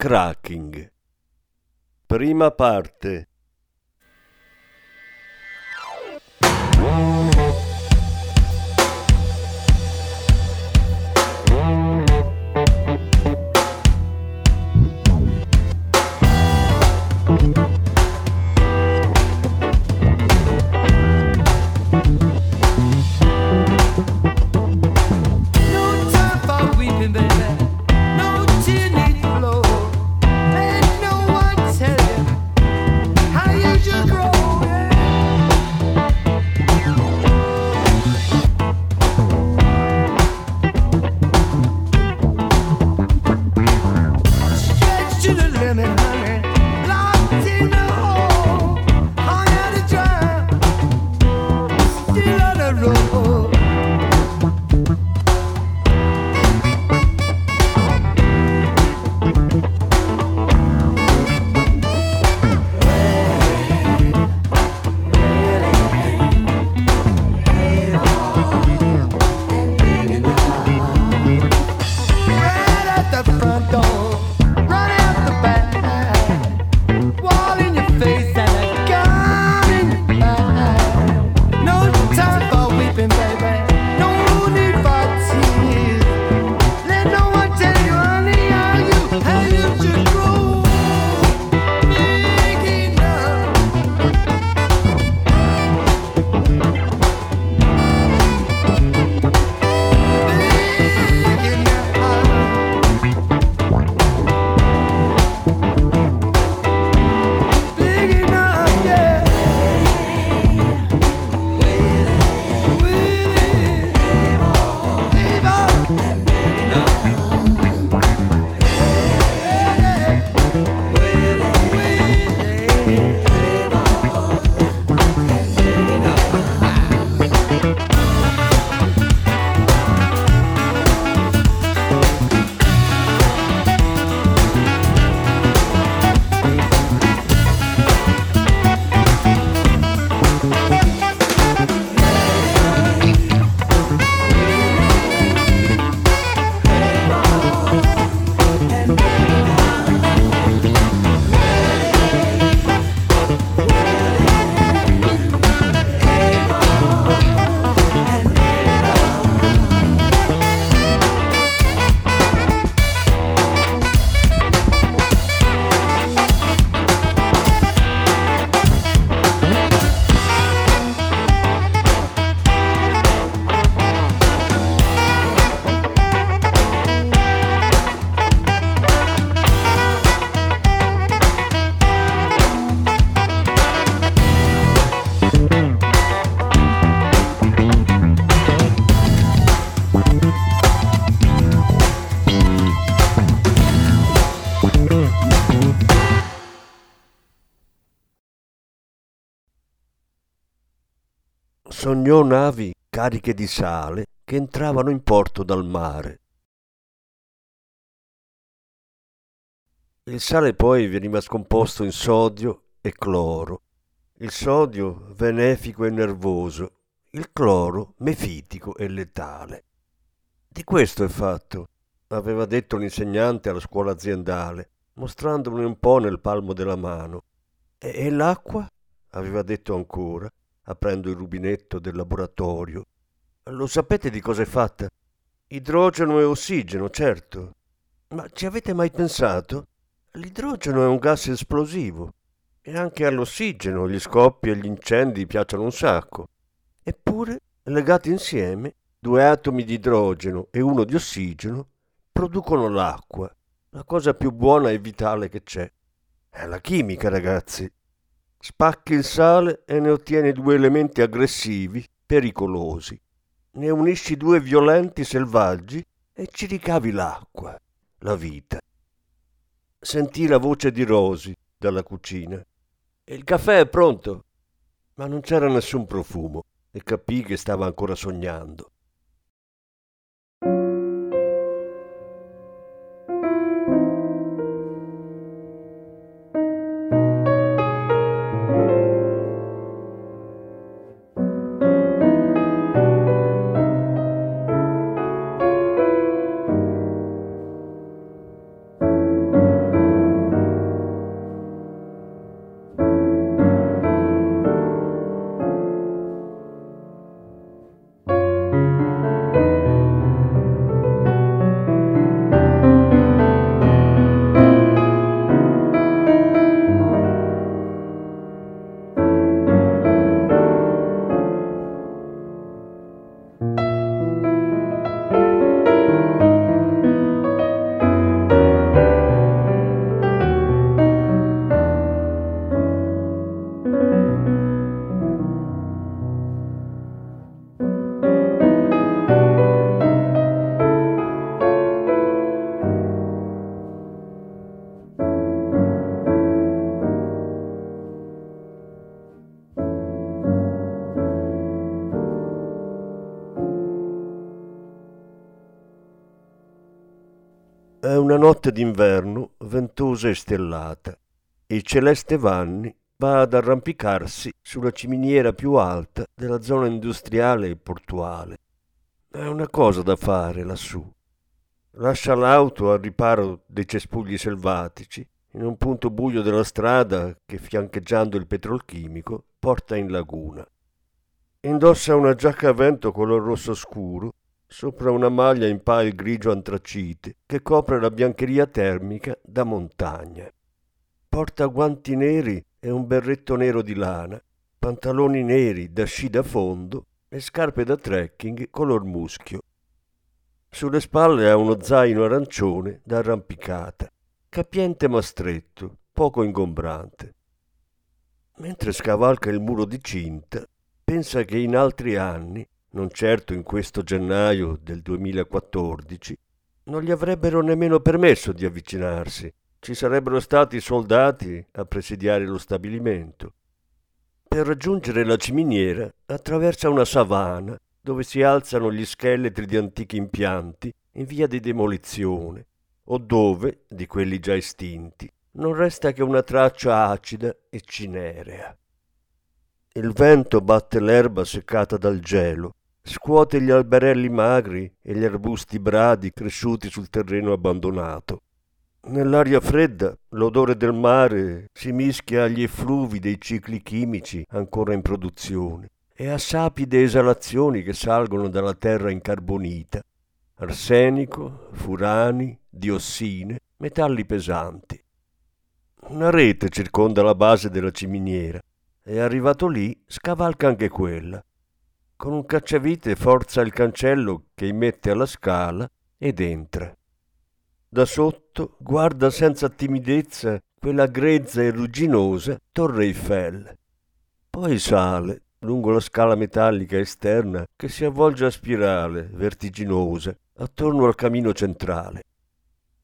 Cracking. Prima parte sognò navi cariche di sale che entravano in porto dal mare. Il sale poi veniva scomposto in sodio e cloro. Il sodio benefico e nervoso, il cloro mefitico e letale. Di questo è fatto, aveva detto l'insegnante alla scuola aziendale, mostrandomi un po' nel palmo della mano. E l'acqua? aveva detto ancora, aprendo il rubinetto del laboratorio. Lo sapete di cosa è fatta? Idrogeno e ossigeno, certo. Ma ci avete mai pensato? L'idrogeno è un gas esplosivo e anche all'ossigeno gli scoppi e gli incendi piacciono un sacco. Eppure, legati insieme, due atomi di idrogeno e uno di ossigeno producono l'acqua, la cosa più buona e vitale che c'è. È la chimica, ragazzi. Spacchi il sale e ne ottieni due elementi aggressivi, pericolosi. Ne unisci due violenti selvaggi e ci ricavi l'acqua, la vita. sentì la voce di Rosy dalla cucina. Il caffè è pronto. Ma non c'era nessun profumo e capì che stava ancora sognando. È una notte d'inverno ventosa e stellata. Il celeste Vanni va ad arrampicarsi sulla ciminiera più alta della zona industriale e portuale. È una cosa da fare lassù. Lascia l'auto al riparo dei cespugli selvatici in un punto buio della strada che, fiancheggiando il petrolchimico, porta in laguna. Indossa una giacca a vento color rosso scuro sopra una maglia in pile grigio antracite che copre la biancheria termica da montagna. Porta guanti neri e un berretto nero di lana, pantaloni neri da sci da fondo e scarpe da trekking color muschio. Sulle spalle ha uno zaino arancione da arrampicata, capiente ma stretto, poco ingombrante. Mentre scavalca il muro di cinta, pensa che in altri anni non certo in questo gennaio del 2014, non gli avrebbero nemmeno permesso di avvicinarsi. Ci sarebbero stati soldati a presidiare lo stabilimento. Per raggiungere la ciminiera attraversa una savana dove si alzano gli scheletri di antichi impianti in via di demolizione o dove, di quelli già estinti, non resta che una traccia acida e cinerea. Il vento batte l'erba seccata dal gelo scuote gli alberelli magri e gli arbusti bradi cresciuti sul terreno abbandonato. Nell'aria fredda l'odore del mare si mischia agli effluvi dei cicli chimici ancora in produzione e a sapide esalazioni che salgono dalla terra incarbonita, arsenico, furani, diossine, metalli pesanti. Una rete circonda la base della ciminiera e arrivato lì scavalca anche quella con un cacciavite forza il cancello che immette alla scala ed entra. Da sotto guarda senza timidezza quella grezza e rugginosa Torre Eiffel. Poi sale lungo la scala metallica esterna che si avvolge a spirale, vertiginosa, attorno al camino centrale.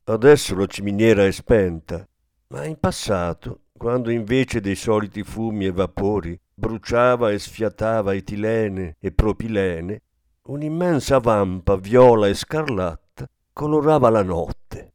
Adesso la ciminiera è spenta, ma in passato, quando invece dei soliti fumi e vapori bruciava e sfiatava etilene e propilene, un'immensa vampa viola e scarlatta colorava la notte.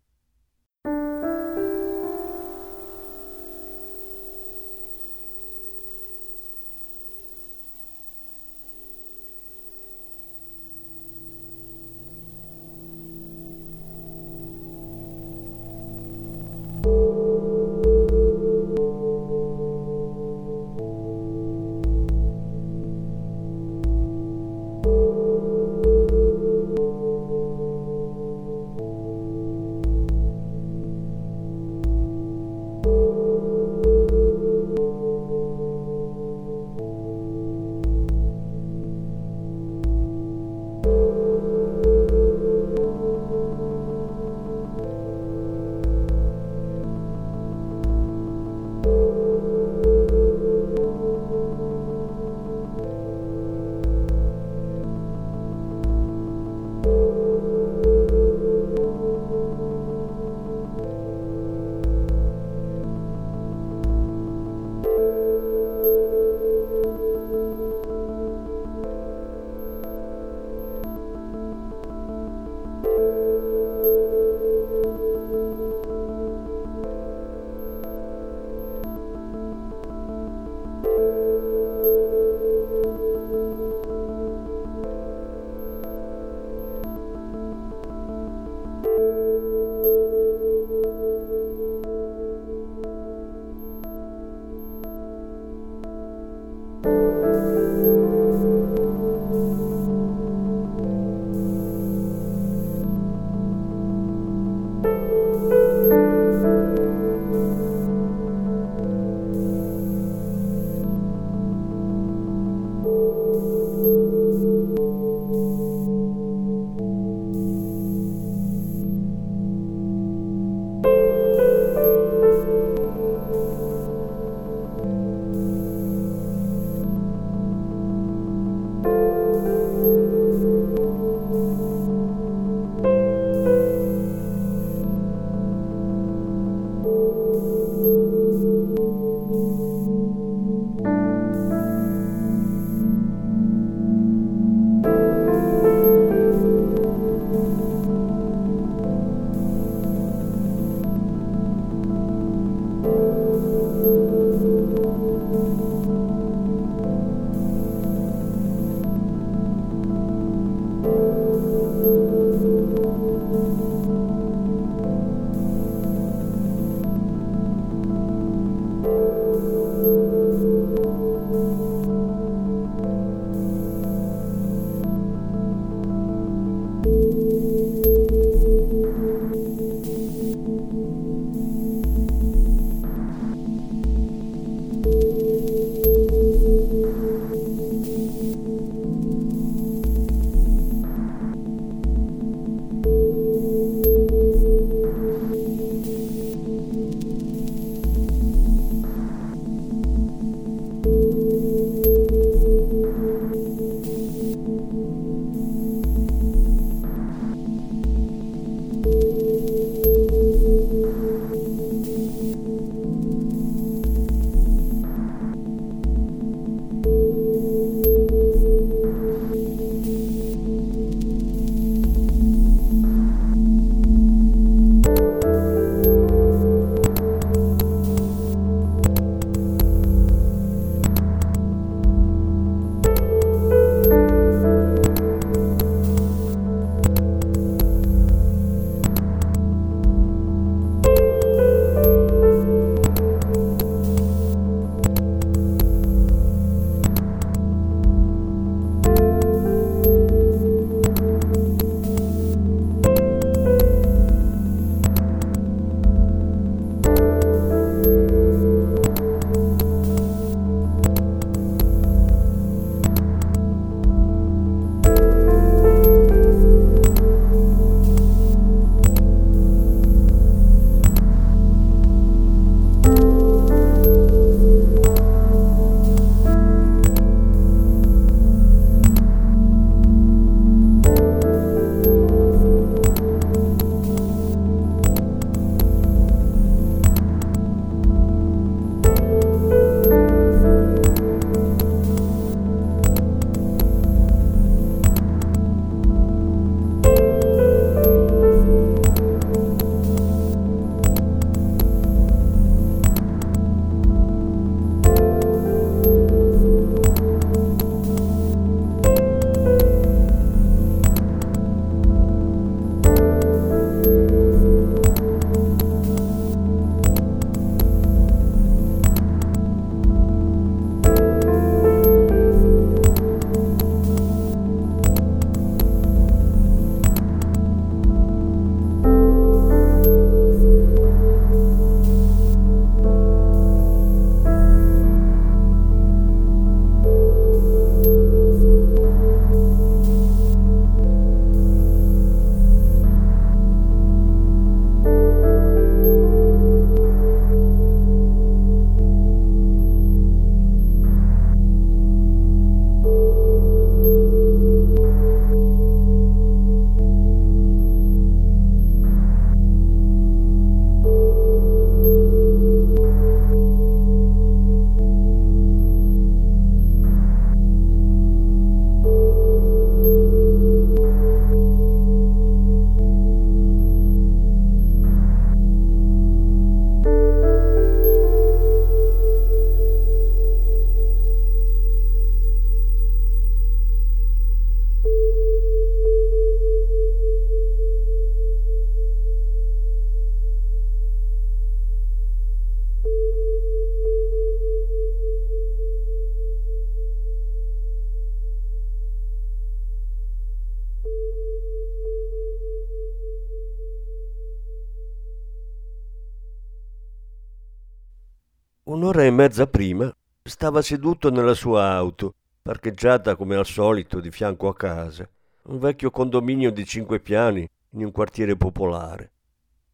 Un'ora e mezza prima stava seduto nella sua auto, parcheggiata come al solito di fianco a casa, un vecchio condominio di cinque piani in un quartiere popolare.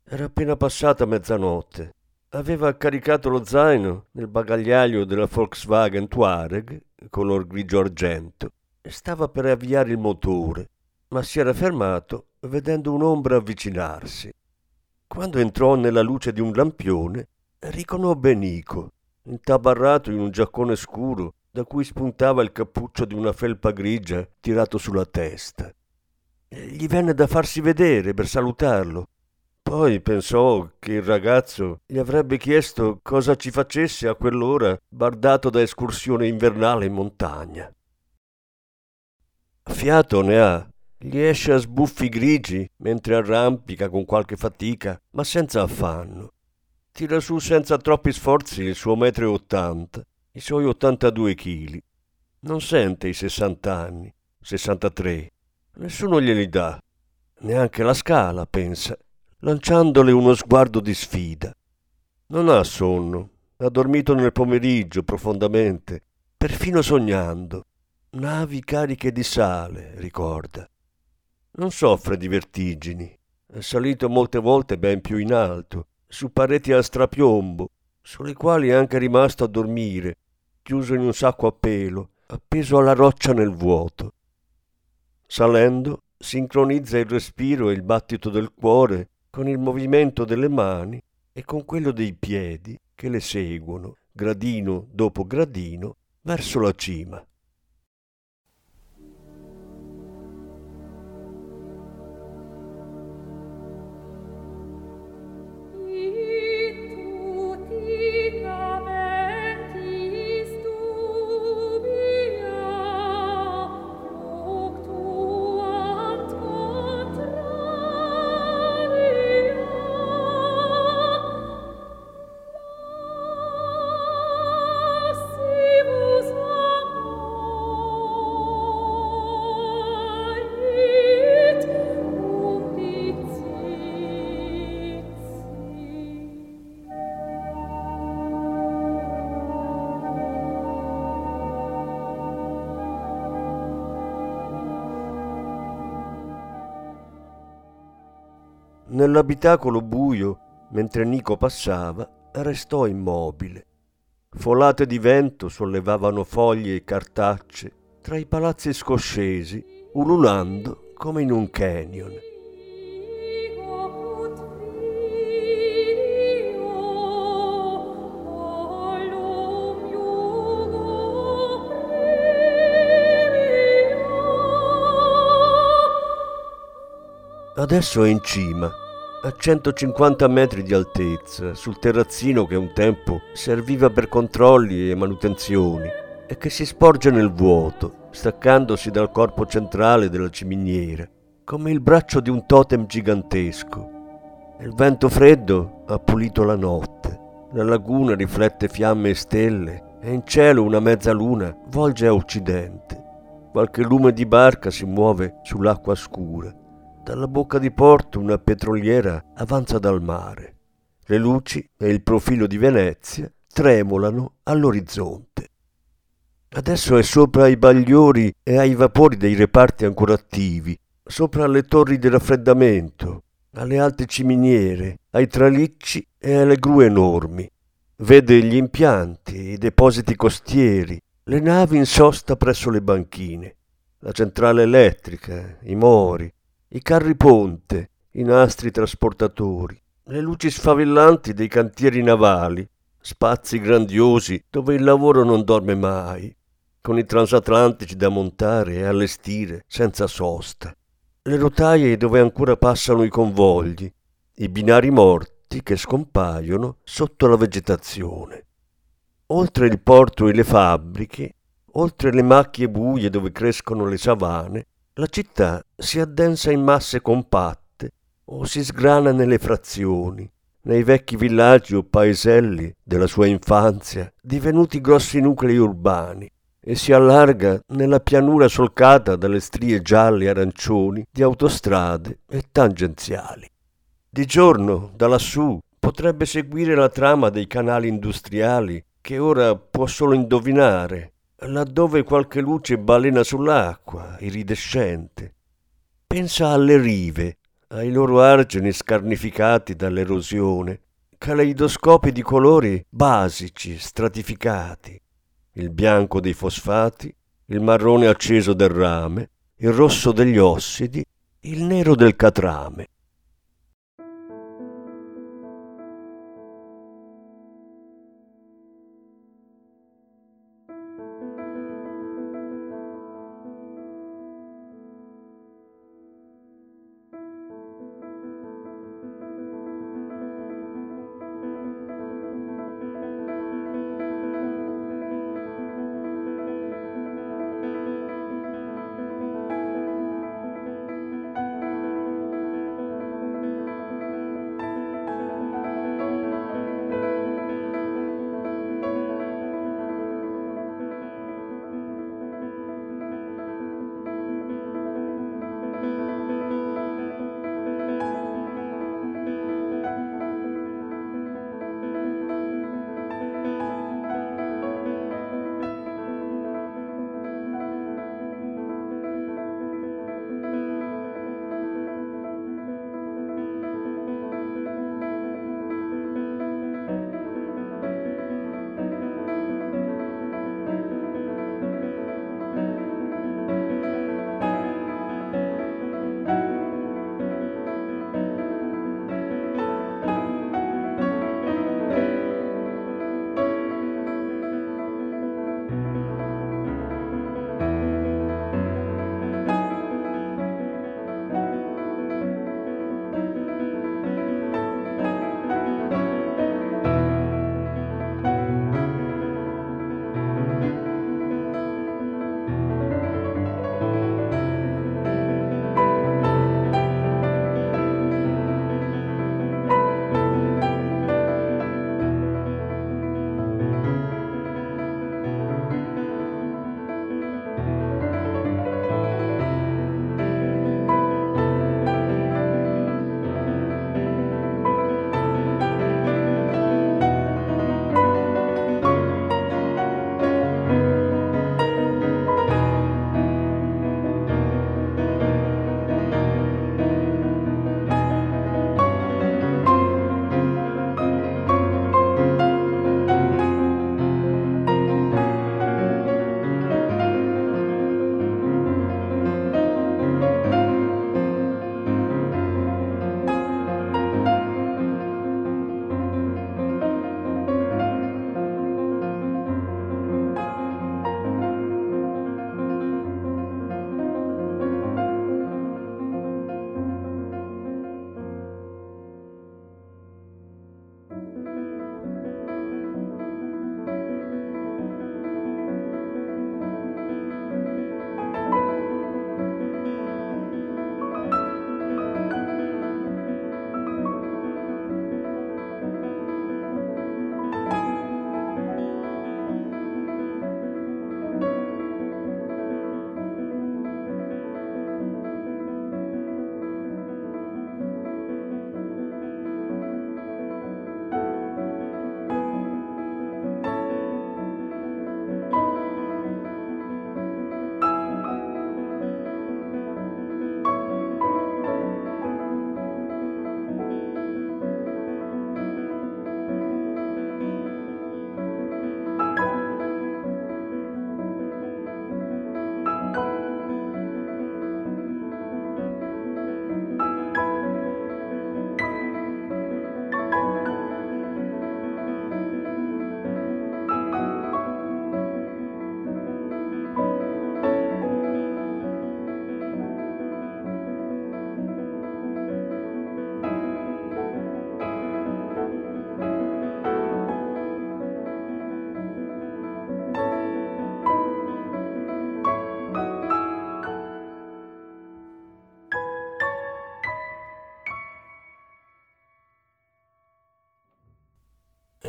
Era appena passata mezzanotte. Aveva caricato lo zaino nel bagagliaio della Volkswagen Touareg, color grigio argento, e stava per avviare il motore, ma si era fermato vedendo un'ombra avvicinarsi. Quando entrò nella luce di un lampione, riconobbe Nico, intabarrato in un giaccone scuro da cui spuntava il cappuccio di una felpa grigia tirato sulla testa. Gli venne da farsi vedere per salutarlo. Poi pensò che il ragazzo gli avrebbe chiesto cosa ci facesse a quell'ora bardato da escursione invernale in montagna. Fiato ne ha, gli esce a sbuffi grigi mentre arrampica con qualche fatica, ma senza affanno. Tira su senza troppi sforzi il suo metro e ottanta, i suoi 82 chili. Non sente i 60 anni, 63. Nessuno glieli dà. Neanche la scala, pensa, lanciandole uno sguardo di sfida. Non ha sonno. Ha dormito nel pomeriggio profondamente, perfino sognando. Navi cariche di sale, ricorda. Non soffre di vertigini. È salito molte volte ben più in alto su pareti a strapiombo, sulle quali è anche rimasto a dormire, chiuso in un sacco a pelo, appeso alla roccia nel vuoto. Salendo, sincronizza il respiro e il battito del cuore con il movimento delle mani e con quello dei piedi che le seguono, gradino dopo gradino, verso la cima. Nell'abitacolo buio, mentre Nico passava, restò immobile. Folate di vento sollevavano foglie e cartacce tra i palazzi scoscesi, ululando come in un canyon. Adesso è in cima, a 150 metri di altezza, sul terrazzino che un tempo serviva per controlli e manutenzioni e che si sporge nel vuoto, staccandosi dal corpo centrale della ciminiera, come il braccio di un totem gigantesco. Il vento freddo ha pulito la notte, la laguna riflette fiamme e stelle e in cielo una mezza luna volge a occidente. Qualche lume di barca si muove sull'acqua scura dalla bocca di porto una petroliera avanza dal mare. Le luci e il profilo di Venezia tremolano all'orizzonte. Adesso è sopra ai bagliori e ai vapori dei reparti ancora attivi, sopra le torri di raffreddamento, alle alte ciminiere, ai tralicci e alle gru enormi. Vede gli impianti, i depositi costieri, le navi in sosta presso le banchine, la centrale elettrica, i mori, i carri ponte, i nastri trasportatori, le luci sfavillanti dei cantieri navali, spazi grandiosi dove il lavoro non dorme mai, con i transatlantici da montare e allestire senza sosta, le rotaie dove ancora passano i convogli, i binari morti che scompaiono sotto la vegetazione. Oltre il porto e le fabbriche, oltre le macchie buie dove crescono le savane, la città si addensa in masse compatte o si sgrana nelle frazioni, nei vecchi villaggi o paeselli della sua infanzia, divenuti grossi nuclei urbani, e si allarga nella pianura solcata dalle strie gialle e arancioni di autostrade e tangenziali. Di giorno, da lassù, potrebbe seguire la trama dei canali industriali che ora può solo indovinare, laddove qualche luce balena sull'acqua, iridescente. Pensa alle rive, ai loro argini scarnificati dall'erosione, caleidoscopi di colori basici, stratificati, il bianco dei fosfati, il marrone acceso del rame, il rosso degli ossidi, il nero del catrame.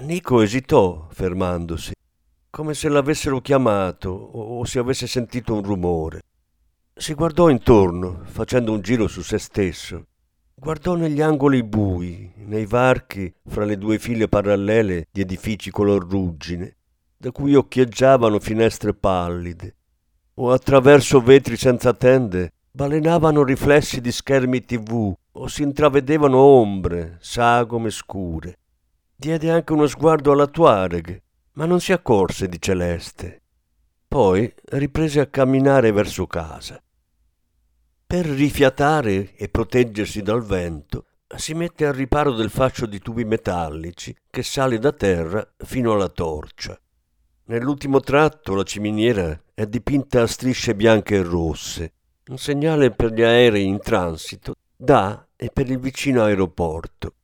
Nico esitò fermandosi, come se l'avessero chiamato o se avesse sentito un rumore. Si guardò intorno, facendo un giro su se stesso. Guardò negli angoli bui, nei varchi fra le due file parallele di edifici color ruggine, da cui occhieggiavano finestre pallide, o attraverso vetri senza tende balenavano riflessi di schermi tv o si intravedevano ombre, sagome scure. Diede anche uno sguardo alla Tuareg, ma non si accorse di Celeste. Poi riprese a camminare verso casa. Per rifiatare e proteggersi dal vento, si mette al riparo del fascio di tubi metallici che sale da terra fino alla torcia. Nell'ultimo tratto la ciminiera è dipinta a strisce bianche e rosse, un segnale per gli aerei in transito da e per il vicino aeroporto.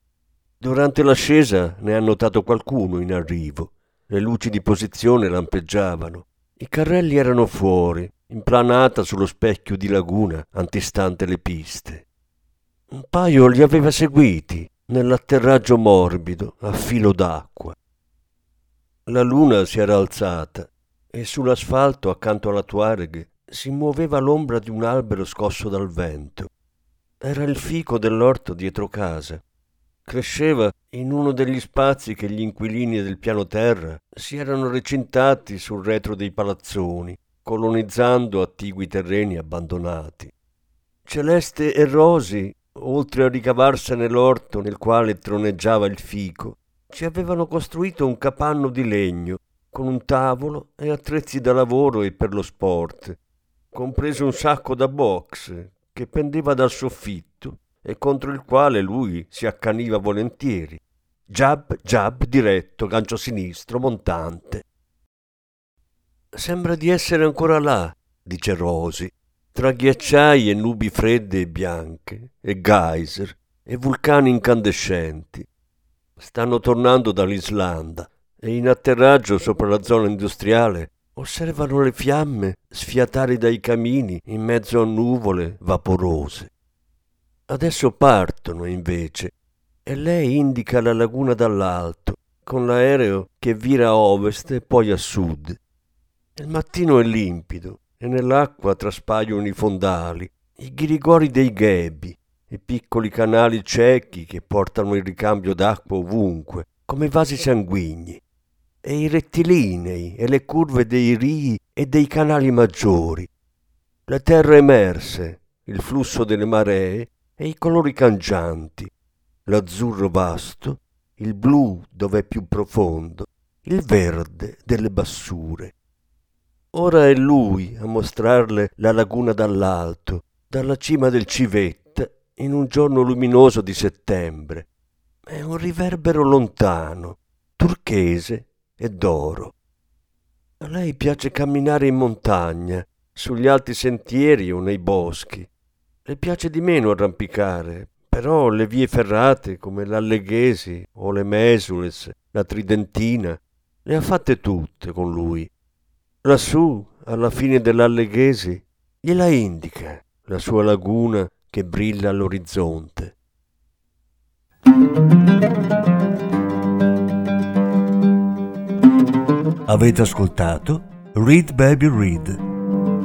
Durante l'ascesa ne ha notato qualcuno in arrivo. Le luci di posizione lampeggiavano. I carrelli erano fuori, in planata sullo specchio di laguna antistante le piste. Un paio li aveva seguiti nell'atterraggio morbido a filo d'acqua. La luna si era alzata e sull'asfalto accanto alla Tuareg si muoveva l'ombra di un albero scosso dal vento. Era il fico dell'orto dietro casa cresceva in uno degli spazi che gli inquilini del piano terra si erano recintati sul retro dei palazzoni, colonizzando attigui terreni abbandonati. Celeste e Rosi, oltre a ricavarsene l'orto nel quale troneggiava il fico, ci avevano costruito un capanno di legno con un tavolo e attrezzi da lavoro e per lo sport, compreso un sacco da box che pendeva dal soffitto e contro il quale lui si accaniva volentieri. Jab, jab, diretto, gancio sinistro, montante. Sembra di essere ancora là, dice Rosy, tra ghiacciai e nubi fredde e bianche, e geyser, e vulcani incandescenti. Stanno tornando dall'Islanda e in atterraggio sopra la zona industriale osservano le fiamme sfiatare dai camini in mezzo a nuvole vaporose. Adesso partono invece e lei indica la laguna dall'alto con l'aereo che vira a ovest e poi a sud. Il mattino è limpido e nell'acqua traspaiono i fondali, i ghirigori dei ghebbi, i piccoli canali ciechi che portano il ricambio d'acqua ovunque, come vasi sanguigni, e i rettilinei e le curve dei rii e dei canali maggiori, le terre emerse, il flusso delle maree e i colori cangianti, l'azzurro vasto, il blu dove è più profondo, il verde delle bassure. Ora è lui a mostrarle la laguna dall'alto, dalla cima del Civetta, in un giorno luminoso di settembre. È un riverbero lontano, turchese e d'oro. A lei piace camminare in montagna, sugli alti sentieri o nei boschi. Le piace di meno arrampicare, però le vie ferrate come l'Alleghesi o le Mesules, la Tridentina, le ha fatte tutte con lui. Lassù, alla fine dell'Alleghesi, gliela indica la sua laguna che brilla all'orizzonte. Avete ascoltato Read Baby Read